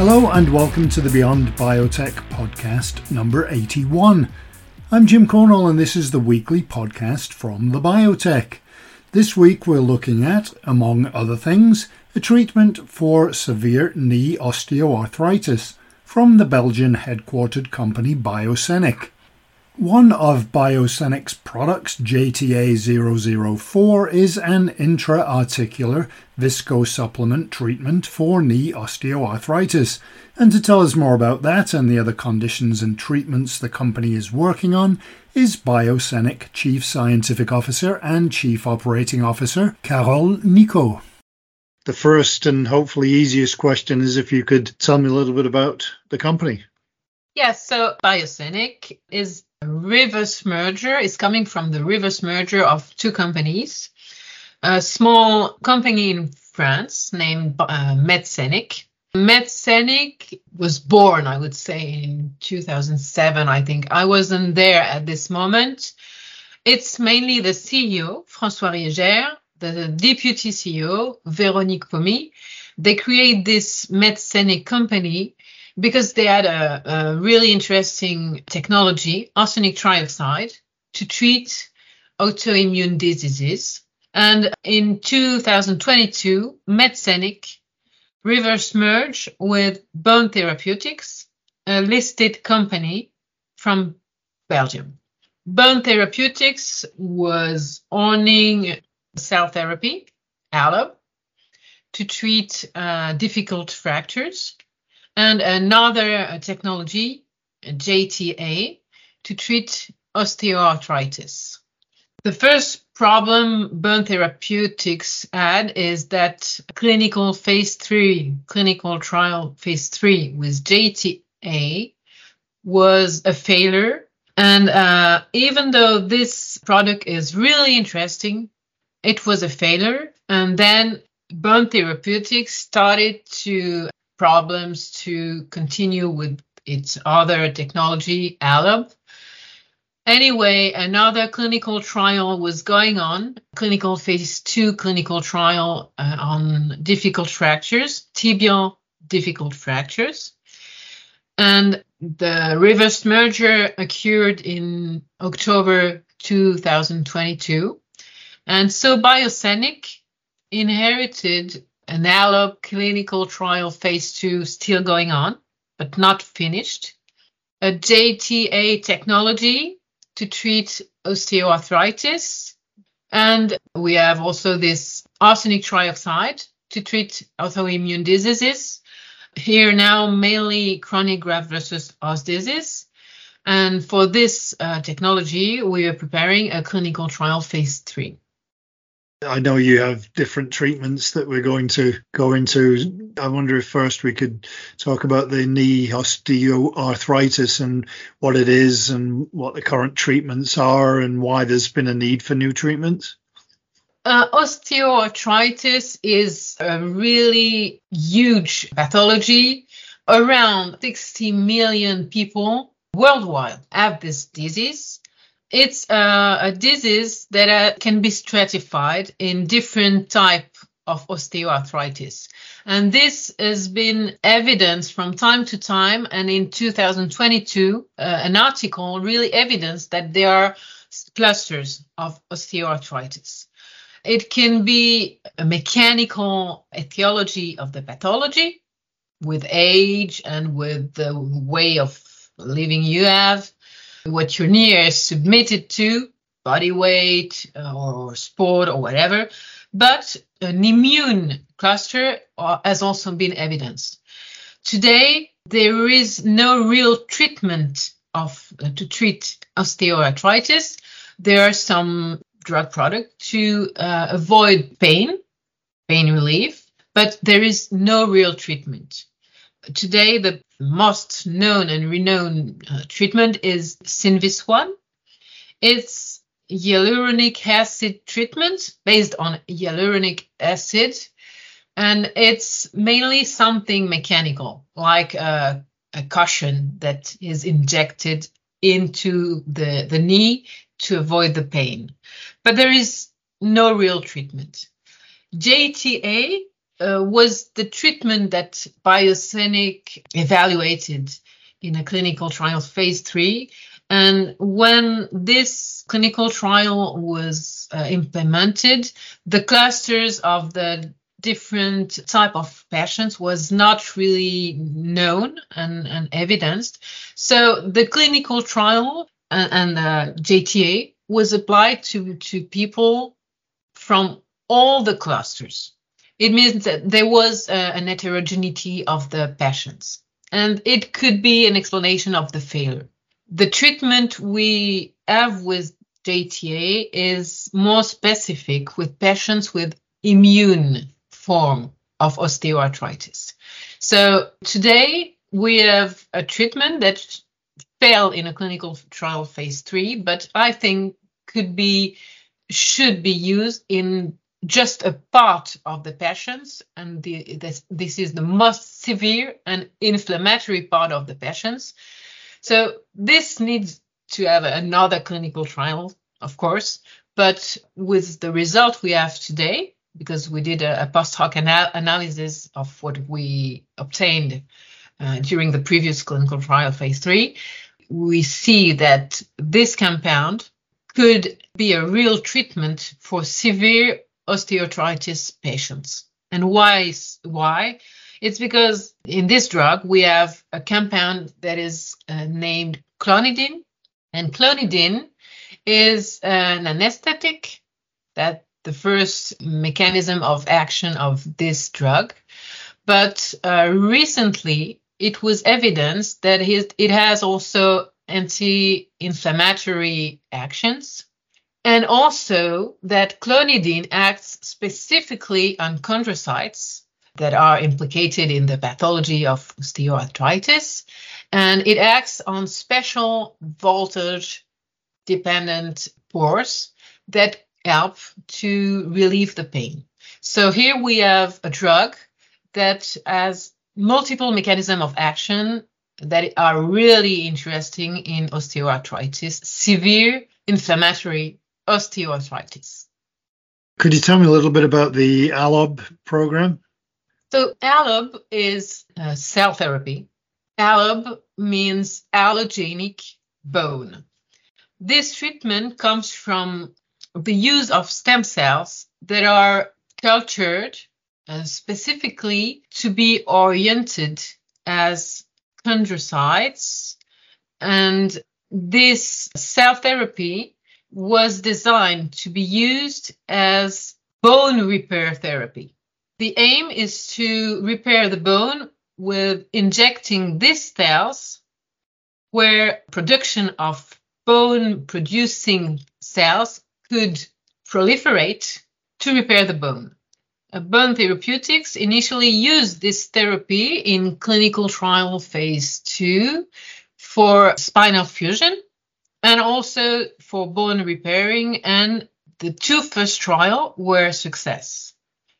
Hello and welcome to the Beyond Biotech podcast number 81. I'm Jim Cornell and this is the weekly podcast from the Biotech. This week we're looking at, among other things, a treatment for severe knee osteoarthritis from the Belgian headquartered company Biosenic. One of Biosenic's products, JTA004, is an intra-articular viscosupplement treatment for knee osteoarthritis. And to tell us more about that and the other conditions and treatments the company is working on is Biosenic Chief Scientific Officer and Chief Operating Officer Carole Nicco. The first and hopefully easiest question is if you could tell me a little bit about the company. Yes, so Biosenic is a reverse merger. is coming from the reverse merger of two companies. A small company in France named uh. Medsenic was born, I would say, in 2007, I think. I wasn't there at this moment. It's mainly the CEO, François Rieger, the deputy CEO, Véronique Pommy. They create this Medsenic company because they had a, a really interesting technology, arsenic trioxide, to treat autoimmune diseases. And in 2022, Medsenic reverse merged with Bone Therapeutics, a listed company from Belgium. Bone Therapeutics was owning cell therapy, ALLO, to treat uh, difficult fractures and another uh, technology, JTA, to treat osteoarthritis. The first problem Bone Therapeutics had is that clinical phase three, clinical trial phase three with JTA was a failure. And uh, even though this product is really interesting, it was a failure. And then Bone Therapeutics started to problems to continue with its other technology, ALLO. Anyway, another clinical trial was going on, clinical phase two clinical trial uh, on difficult fractures, tibial difficult fractures. And the reverse merger occurred in October 2022. And so Biosenic inherited an ALLO clinical trial phase two still going on, but not finished. A JTA technology to treat osteoarthritis. And we have also this arsenic trioxide to treat autoimmune diseases. Here now, mainly chronic graft versus host disease. And for this uh, technology, we are preparing a clinical trial phase three. I know you have different treatments that we're going to go into. I wonder if first we could talk about the knee osteoarthritis and what it is and what the current treatments are and why there's been a need for new treatments. Uh, osteoarthritis is a really huge pathology. Around 60 million people worldwide have this disease it's uh, a disease that uh, can be stratified in different type of osteoarthritis. And this has been evidenced from time to time. And in 2022, uh, an article really evidenced that there are clusters of osteoarthritis. It can be a mechanical etiology of the pathology with age and with the way of living you have what your knee is submitted to, body weight uh, or sport or whatever. But an immune cluster uh, has also been evidenced. Today, there is no real treatment of uh, to treat osteoarthritis. There are some drug products to uh, avoid pain, pain relief, but there is no real treatment. Today, the most known and renowned uh, treatment is Synvisc-One. It's hyaluronic acid treatment based on hyaluronic acid, and it's mainly something mechanical, like a, a cushion that is injected into the, the knee to avoid the pain. But there is no real treatment. JTA uh, was the treatment that Biosenic evaluated in a clinical trial phase three. And when this clinical trial was uh, implemented, the clusters of the different type of patients was not really known and, and evidenced. So the clinical trial and, and uh, JTA was applied to, to people from all the clusters. It means that there was uh, an heterogeneity of the patients, and it could be an explanation of the failure. The treatment we have with JTA is more specific with patients with immune form of osteoarthritis. So today we have a treatment that failed in a clinical trial phase three, but I think could be should be used in just a part of the patients, and the, this, this is the most severe and inflammatory part of the patients. So this needs to have another clinical trial, of course, but with the result we have today, because we did a, a post hoc anal- analysis of what we obtained uh, during the previous clinical trial phase three, we see that this compound could be a real treatment for severe osteoarthritis patients. And why? Why? It's because in this drug we have a compound that is uh, named clonidine, and clonidine is an anesthetic that the first mechanism of action of this drug. But uh, recently, it was evidence that it has also anti-inflammatory actions and also that clonidine acts specifically on chondrocytes that are implicated in the pathology of osteoarthritis and it acts on special voltage dependent pores that help to relieve the pain. So here we have a drug that has multiple mechanism of action that are really interesting in osteoarthritis, severe inflammatory osteoarthritis. Could you tell me a little bit about the ALLOB program? So ALLOB is cell therapy. ALLOB means allogenic bone. This treatment comes from the use of stem cells that are cultured uh, specifically to be oriented as chondrocytes. And this cell therapy was designed to be used as bone repair therapy. The aim is to repair the bone with injecting these cells where production of bone producing cells could proliferate to repair the bone. Uh, bone therapeutics initially used this therapy in clinical trial phase two for spinal fusion and also for bone repairing. And the two first trial were success.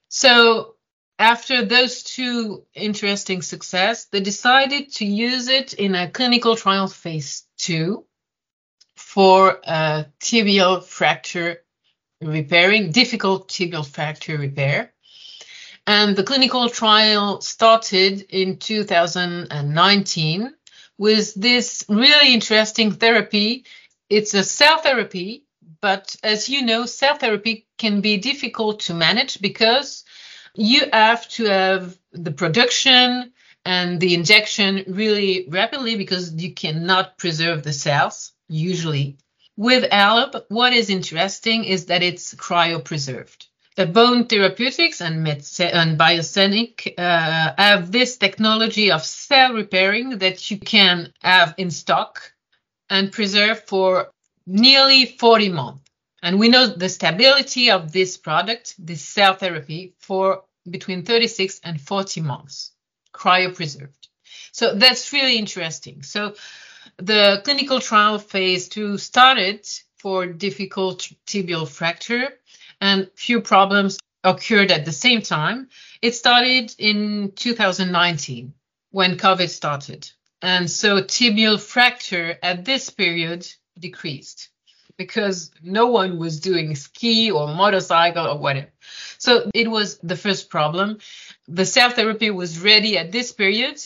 So after those two interesting success, they decided to use it in a clinical trial phase two for a tibial fracture repairing, difficult tibial fracture repair. And the clinical trial started in 2019 with this really interesting therapy. It's a cell therapy, but as you know, cell therapy can be difficult to manage because you have to have the production and the injection really rapidly because you cannot preserve the cells usually. With ALLOB, what is interesting is that it's cryopreserved. The bone therapeutics and, and Biosenic uh, have this technology of cell repairing that you can have in stock and preserve for nearly 40 months. And we know the stability of this product, this cell therapy, for between 36 and 40 months, cryopreserved. So that's really interesting. So the clinical trial phase two started for difficult tibial fracture and few problems occurred at the same time. It started in 2019 when COVID started. And so tibial fracture at this period decreased because no one was doing ski or motorcycle or whatever. So it was the first problem. the cell therapy was ready at this period,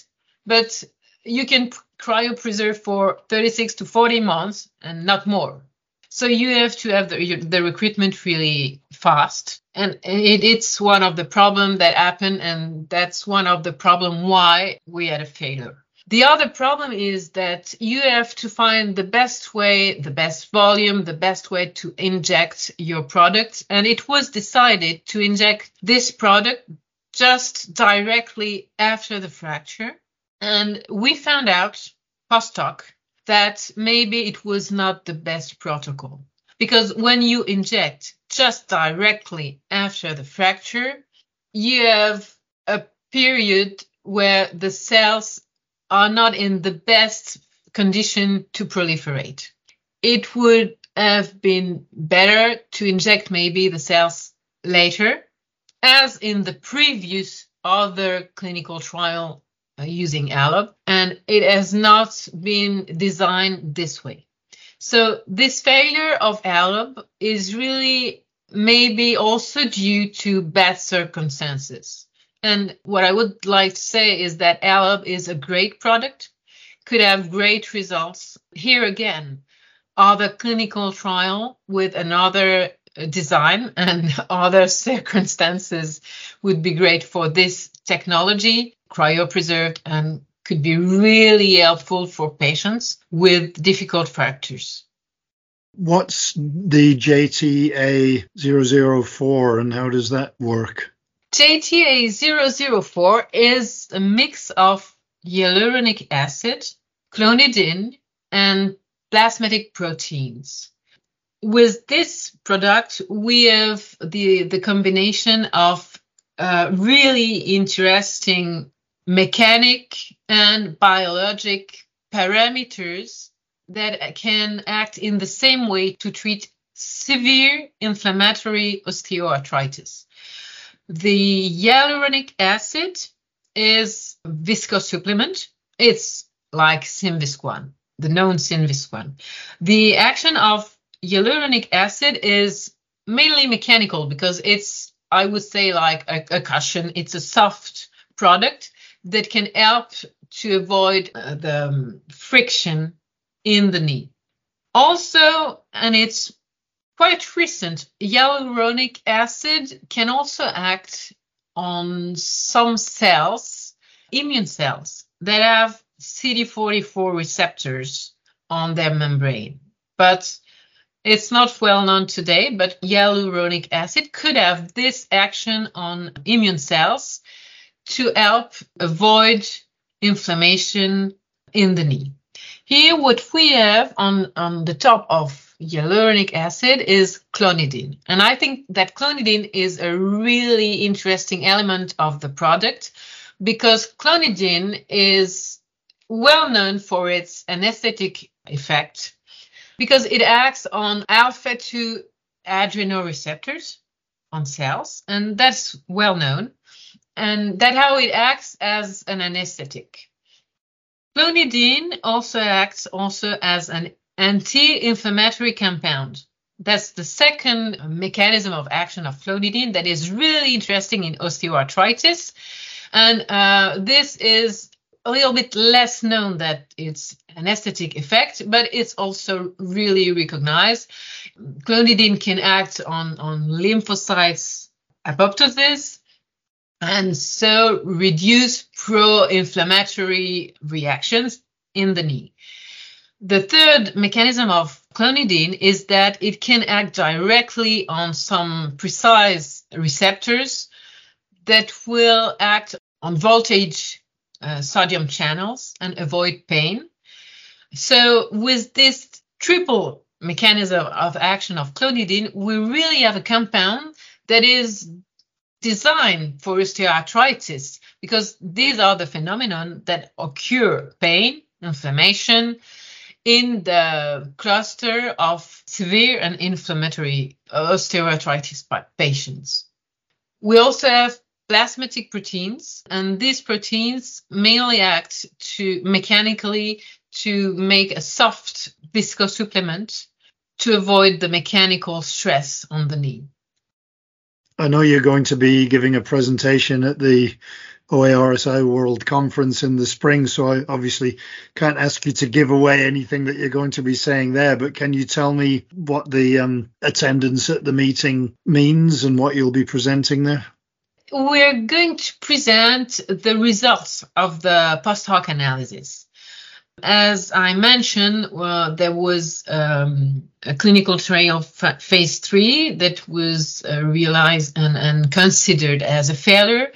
but you can cryopreserve for 36 to 40 months and not more. So you have to have the, the recruitment really fast. And it, it's one of the problem that happened. And that's one of the problem why we had a failure. The other problem is that you have to find the best way, the best volume, the best way to inject your product. And it was decided to inject this product just directly after the fracture. And we found out post hoc that maybe it was not the best protocol. Because when you inject just directly after the fracture, you have a period where the cells are not in the best condition to proliferate. It would have been better to inject maybe the cells later, as in the previous other clinical trial using ALLOB, and it has not been designed this way. So this failure of ALLOB is really maybe also due to bad circumstances. And what I would like to say is that ALLOB is a great product, could have great results. Here again, other clinical trial with another design and other circumstances would be great for this technology, cryopreserved, and could be really helpful for patients with difficult fractures. What's the JTA004 and how does that work? JTA004 is a mix of hyaluronic acid, clonidine, and plasmatic proteins. With this product, we have the, the combination of uh, really interesting mechanic and biologic parameters that can act in the same way to treat severe inflammatory osteoarthritis. The hyaluronic acid is viscosupplement. It's like Synvisc-One, the known Synvisc-One. The action of hyaluronic acid is mainly mechanical because it's, I would say, like a, a cushion. It's a soft product that can help to avoid uh, the um, friction in the knee. Also, and it's quite recent, hyaluronic acid can also act on some cells, immune cells, that have CD44 receptors on their membrane. But it's not well known today, but hyaluronic acid could have this action on immune cells to help avoid inflammation in the knee. Here, what we have on, on the top of hyaluronic acid is clonidine. And I think that clonidine is a really interesting element of the product because clonidine is well known for its anesthetic effect because it acts on alpha 2 adrenoreceptors on cells, and that's well known. And that how it acts as an anesthetic. Clonidine also acts also as an anti-inflammatory compound. That's the second mechanism of action of clonidine that is really interesting in osteoarthritis. And uh, this is a little bit less known that it's anesthetic effect, but it's also really recognized. Clonidine can act on, on lymphocytes apoptosis and so reduce pro-inflammatory reactions in the knee. The third mechanism of clonidine is that it can act directly on some precise receptors that will act on voltage uh, sodium channels and avoid pain. So with this triple mechanism of action of clonidine, we really have a compound that is designed for osteoarthritis because these are the phenomenon that occur pain, inflammation, in the cluster of severe and inflammatory uh, osteoarthritis patients. We also have plasmatic proteins, and these proteins mainly act to mechanically to make a soft viscosupplement to avoid the mechanical stress on the knee. I know you're going to be giving a presentation at the OARSI World Conference in the spring, so I obviously can't ask you to give away anything that you're going to be saying there. But can you tell me what the um, attendance at the meeting means and what you'll be presenting there? We're going to present the results of the post hoc analysis. As I mentioned, well, there was um, a clinical trial phase three that was uh, realized and, and considered as a failure.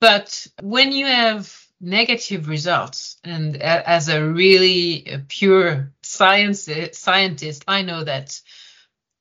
But when you have negative results, and as a really uh, pure science scientist, I know that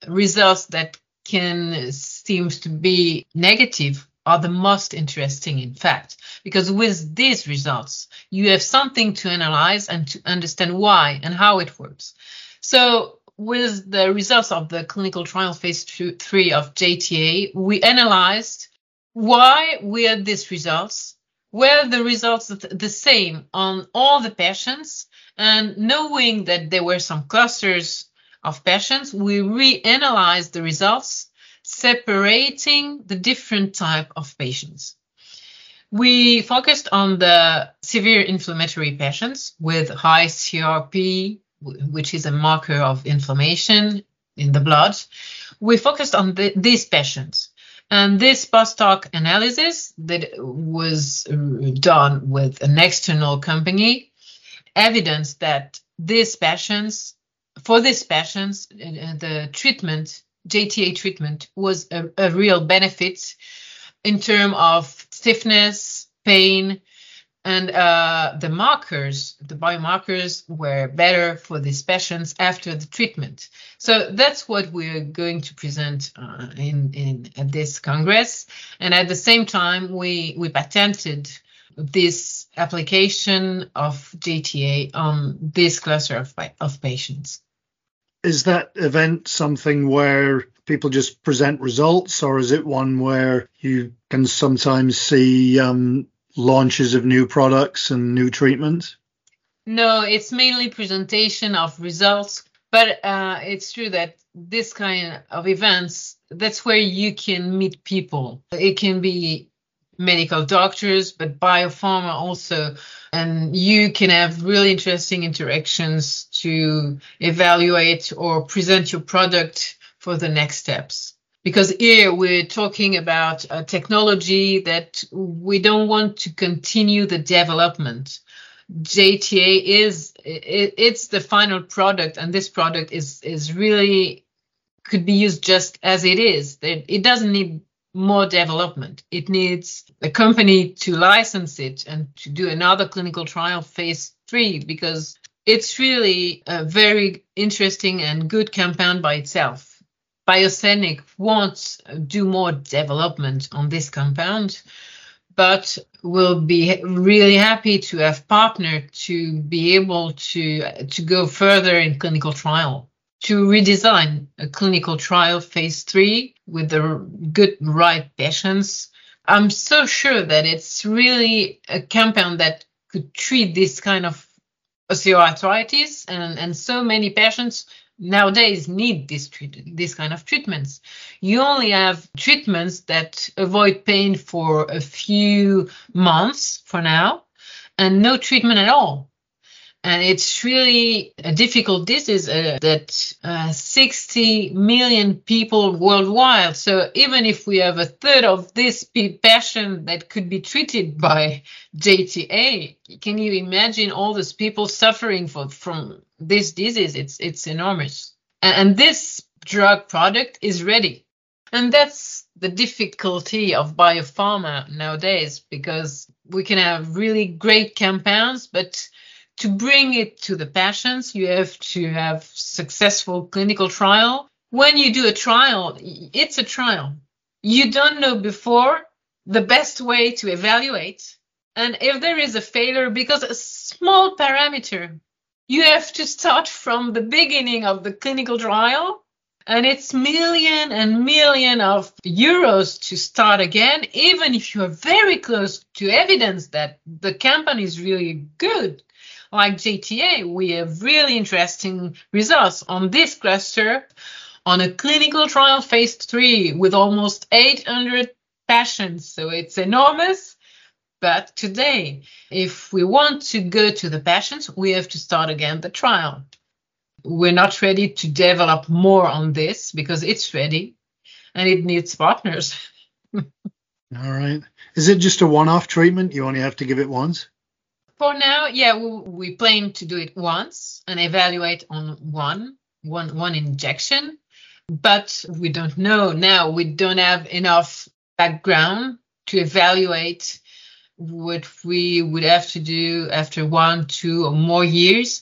results that can seems to be negative are the most interesting, in fact, because with these results, you have something to analyze and to understand why and how it works. So, with the results of the clinical trial phase two, three of JTA, we analyzed why were these results, were the results the same on all the patients, and knowing that there were some clusters of patients, we reanalyzed the results separating the different type of patients. We focused on the severe inflammatory patients with high CRP, which is a marker of inflammation in the blood. We focused on the, these patients. And this post hoc analysis that was done with an external company evidence that these patients, for these patients, uh, the treatment JTA treatment was a, a real benefit in terms of stiffness, pain, and uh, the markers, the biomarkers were better for these patients after the treatment. So that's what we're going to present uh, in, in at this congress. And at the same time, we we patented this application of JTA on this cluster of, of patients is that event something where people just present results, or is it one where you can sometimes see um, launches of new products and new treatments? No, it's mainly presentation of results, but uh, it's true that this kind of events that's where you can meet people. It can be medical doctors, but biopharma also. And you can have really interesting interactions to evaluate or present your product for the next steps. Because here we're talking about a technology that we don't want to continue the development. JTA is it, it's the final product, and this product is is really could be used just as it is. It doesn't need more development. It needs a company to license it and to do another clinical trial phase three because it's really a very interesting and good compound by itself. Biosenic wants to do more development on this compound, but will be really happy to have partner to be able to to go further in clinical trial to redesign a clinical trial phase three with the good right patients. I'm so sure that it's really a compound that could treat this kind of osteoarthritis and, and so many patients nowadays need this treat- this kind of treatments. You only have treatments that avoid pain for a few months for now and no treatment at all and it's really a difficult disease uh, that uh, 60 million people worldwide. So even if we have a third of this patient that could be treated by JTA, can you imagine all those people suffering for, from this disease? It's it's enormous, and, and this drug product is ready, and that's the difficulty of biopharma nowadays because we can have really great compounds, but to bring it to the patients, you have to have successful clinical trial. When you do a trial, it's a trial. You don't know before the best way to evaluate. And if there is a failure, because a small parameter, you have to start from the beginning of the clinical trial and it's million and million of euros to start again even if you're very close to evidence that the company is really good like JTA, we have really interesting results on this cluster on a clinical trial phase three with almost 800 patients. So it's enormous. But today, if we want to go to the patients, we have to start again the trial. We're not ready to develop more on this because it's ready and it needs partners. All right. Is it just a one off treatment? You only have to give it once? For now, yeah, we, we plan to do it once and evaluate on one, one, one injection. But we don't know now. We don't have enough background to evaluate what we would have to do after one, two, or more years.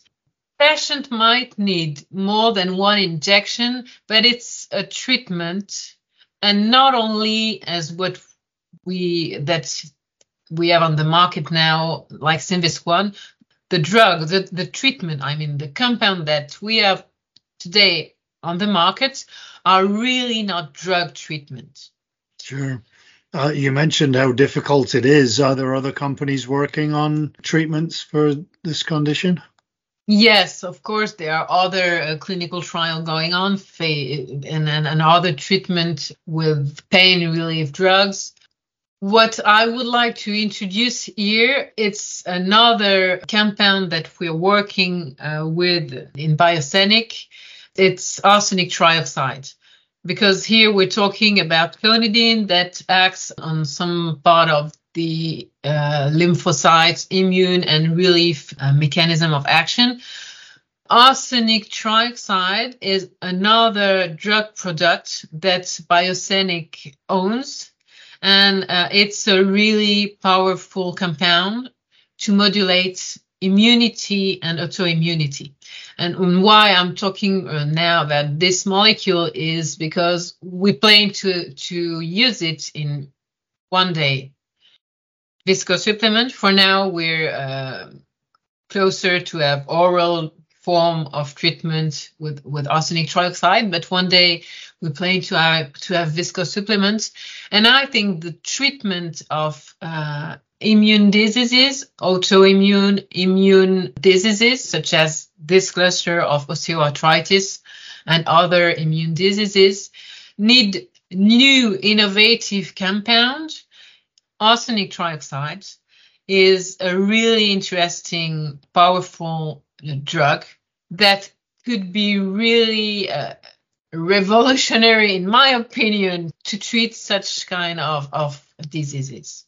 Patient might need more than one injection, but it's a treatment, and not only as what we that we have on the market now, like Synvisc-One, the drug, the, the treatment, I mean, the compound that we have today on the market are really not drug treatment. Sure. Uh, you mentioned how difficult it is. Are there other companies working on treatments for this condition? Yes, of course, there are other uh, clinical trial going on and, and, and other treatment with pain relief drugs. What I would like to introduce here, it's another compound that we're working uh, with in Biosenic. It's arsenic trioxide. Because here we're talking about clonidine that acts on some part of the uh, lymphocytes, immune and relief uh, mechanism of action. Arsenic trioxide is another drug product that Biosenic owns and uh, it's a really powerful compound to modulate immunity and autoimmunity. And why I'm talking uh, now about this molecule is because we plan to, to use it in one day visco supplement. For now, we're uh, closer to have oral form of treatment with, with arsenic trioxide, but one day we plan to have to have visco supplements. And I think the treatment of uh, immune diseases, autoimmune immune diseases, such as this cluster of osteoarthritis and other immune diseases, need new innovative compound. Arsenic trioxide is a really interesting, powerful drug that could be really uh, revolutionary, in my opinion, to treat such kind of, of diseases.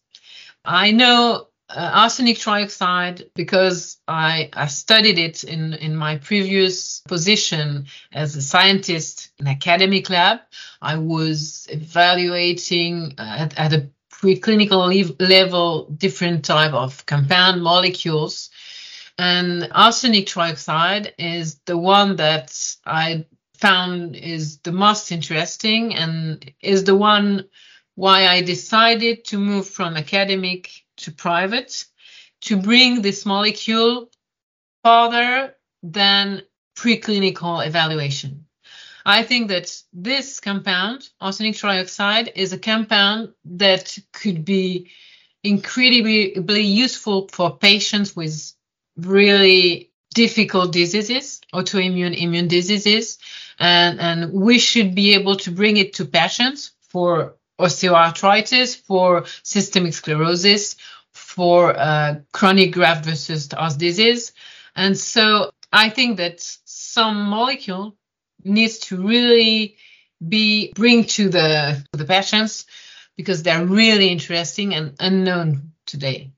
I know uh, arsenic trioxide because I, I studied it in, in my previous position as a scientist in academic lab. I was evaluating uh, at, at a preclinical level different type of compound molecules and arsenic trioxide is the one that I found is the most interesting and is the one why I decided to move from academic to private to bring this molecule further than preclinical evaluation. I think that this compound, arsenic trioxide, is a compound that could be incredibly useful for patients with really difficult diseases, autoimmune immune diseases, and, and we should be able to bring it to patients for osteoarthritis, for systemic sclerosis, for uh, chronic graft versus host disease. And so I think that some molecule needs to really be bring to the to the patients because they're really interesting and unknown today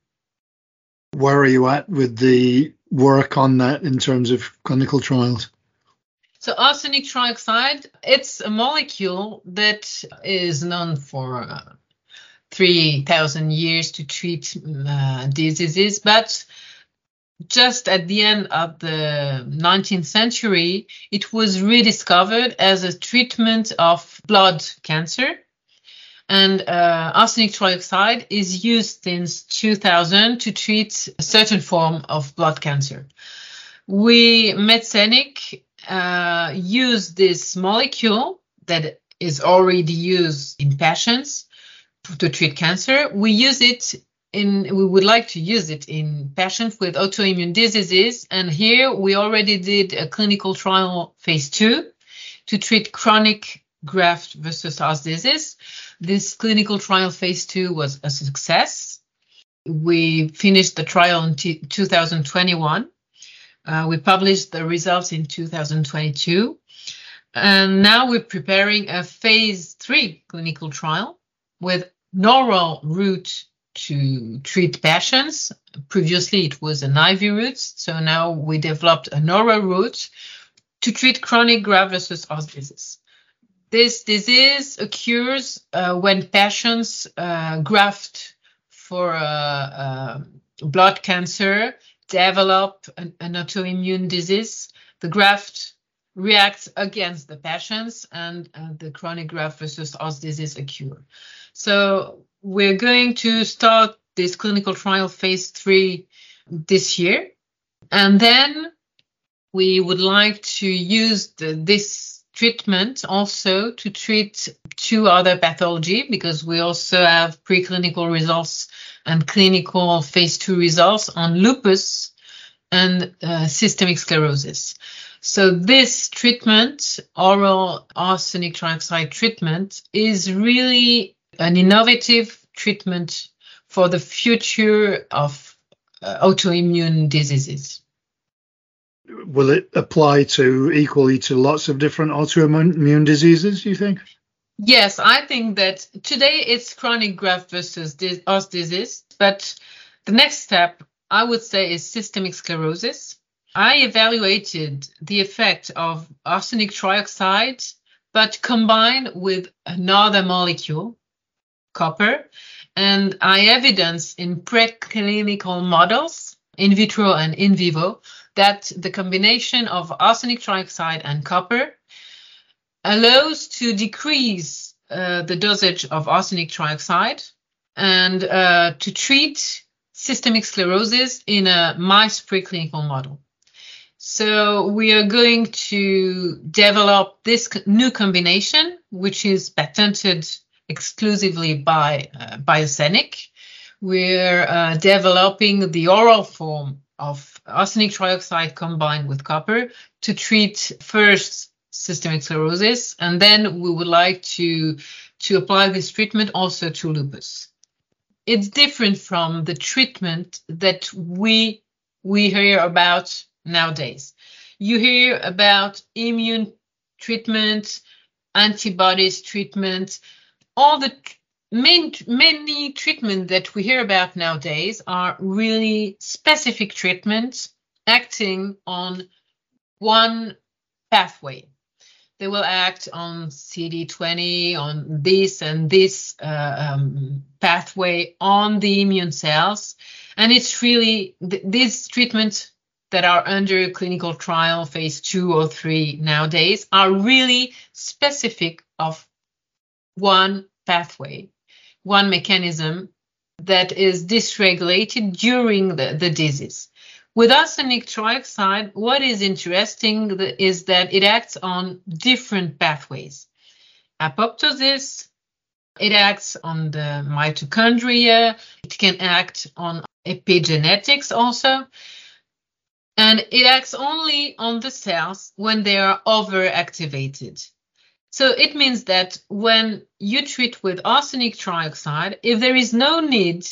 where are you at with the work on that in terms of clinical trials? So arsenic trioxide, it's a molecule that is known for uh, 3,000 years to treat uh, diseases, but just at the end of the 19th century, it was rediscovered as a treatment of blood cancer and uh, arsenic trioxide is used since 2000 to treat a certain form of blood cancer. We, Medsenic, uh, use this molecule that is already used in patients to treat cancer. We use it in, we would like to use it in patients with autoimmune diseases. And here we already did a clinical trial phase two to treat chronic graft versus host disease. This clinical trial phase two was a success. We finished the trial in t- 2021. Uh, we published the results in 2022. And now we're preparing a phase three clinical trial with novel route to treat patients. Previously, it was an IV route. So now we developed a novel route to treat chronic graft versus disease. This disease occurs uh, when patients uh, graft for a, a blood cancer develop an, an autoimmune disease. The graft reacts against the patients and uh, the chronic graft versus host disease occur. So we're going to start this clinical trial phase three this year. And then we would like to use the, this treatment also to treat two other pathology because we also have preclinical results and clinical phase two results on lupus and uh, systemic sclerosis. So this treatment, oral arsenic trioxide treatment, is really an innovative treatment for the future of uh, autoimmune diseases. Will it apply to equally to lots of different autoimmune diseases, you think? Yes, I think that today it's chronic graft versus host disease, but the next step I would say is systemic sclerosis. I evaluated the effect of arsenic trioxide, but combined with another molecule, copper, and I evidence in preclinical models, in vitro and in vivo, that the combination of arsenic trioxide and copper allows to decrease uh, the dosage of arsenic trioxide and uh, to treat systemic sclerosis in a mice preclinical model. So we are going to develop this new combination, which is patented exclusively by uh, Biosenic. We're uh, developing the oral form of arsenic trioxide combined with copper to treat first systemic sclerosis, and then we would like to to apply this treatment also to lupus it's different from the treatment that we we hear about nowadays. You hear about immune treatment, antibodies treatment, all the main many treatments that we hear about nowadays are really specific treatments acting on one pathway they will act on CD20, on this and this uh, um, pathway on the immune cells. And it's really th- these treatments that are under clinical trial phase two or three nowadays are really specific of one pathway, one mechanism that is dysregulated during the, the disease. With arsenic trioxide, what is interesting is that it acts on different pathways. Apoptosis, it acts on the mitochondria, it can act on epigenetics also, and it acts only on the cells when they are overactivated. So it means that when you treat with arsenic trioxide, if there is no need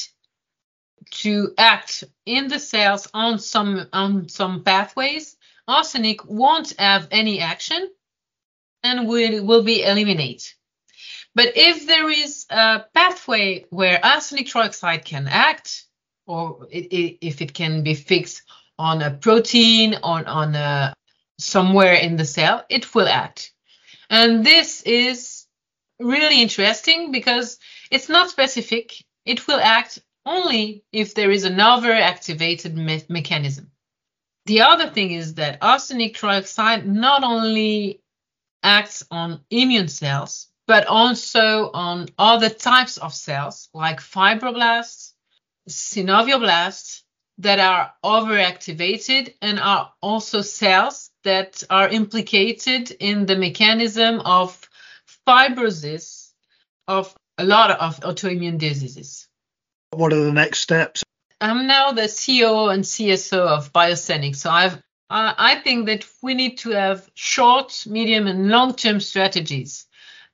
to act in the cells on some on some pathways, arsenic won't have any action and will, will be eliminated. But if there is a pathway where arsenic trioxide can act, or it, it, if it can be fixed on a protein or on a, somewhere in the cell, it will act. And this is really interesting because it's not specific. It will act only if there is another activated me- mechanism. The other thing is that arsenic trioxide not only acts on immune cells, but also on other types of cells like fibroblasts, synovioblasts that are overactivated and are also cells that are implicated in the mechanism of fibrosis of a lot of autoimmune diseases. What are the next steps? I'm now the CEO and CSO of Biosenic. So I've Uh, I think that we need to have short, medium, and long term strategies.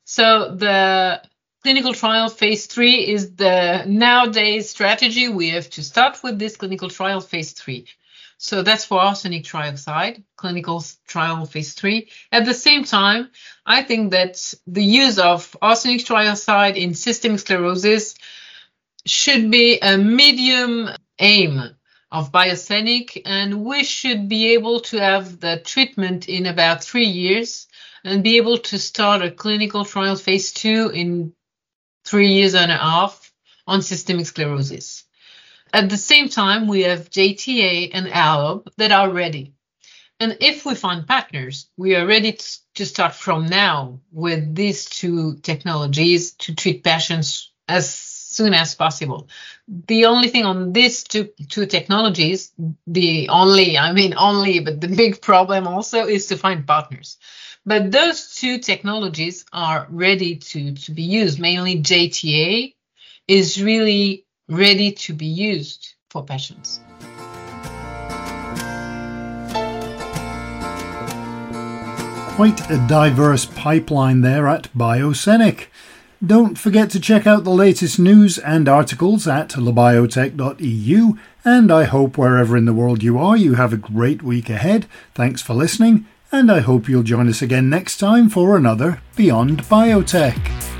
So the clinical trial phase three is the nowadays strategy. We have to start with this clinical trial phase three. So that's for arsenic trioxide, clinical trial phase three. At the same time, I think that the use of arsenic trioxide in systemic sclerosis should be a medium aim of biosenic, and we should be able to have the treatment in about three years and be able to start a clinical trial phase two in three years and a half on systemic sclerosis. At the same time, we have JTA and ALLOB that are ready. And if we find partners, we are ready to start from now with these two technologies to treat patients as soon as possible. The only thing on these two, two technologies, the only, I mean, only, but the big problem also is to find partners. But those two technologies are ready to, to be used. Mainly JTA is really ready to be used for patients. Quite a diverse pipeline there at Biosenic. Don't forget to check out the latest news and articles at labiotech.eu, and I hope wherever in the world you are, you have a great week ahead. Thanks for listening, and I hope you'll join us again next time for another Beyond Biotech.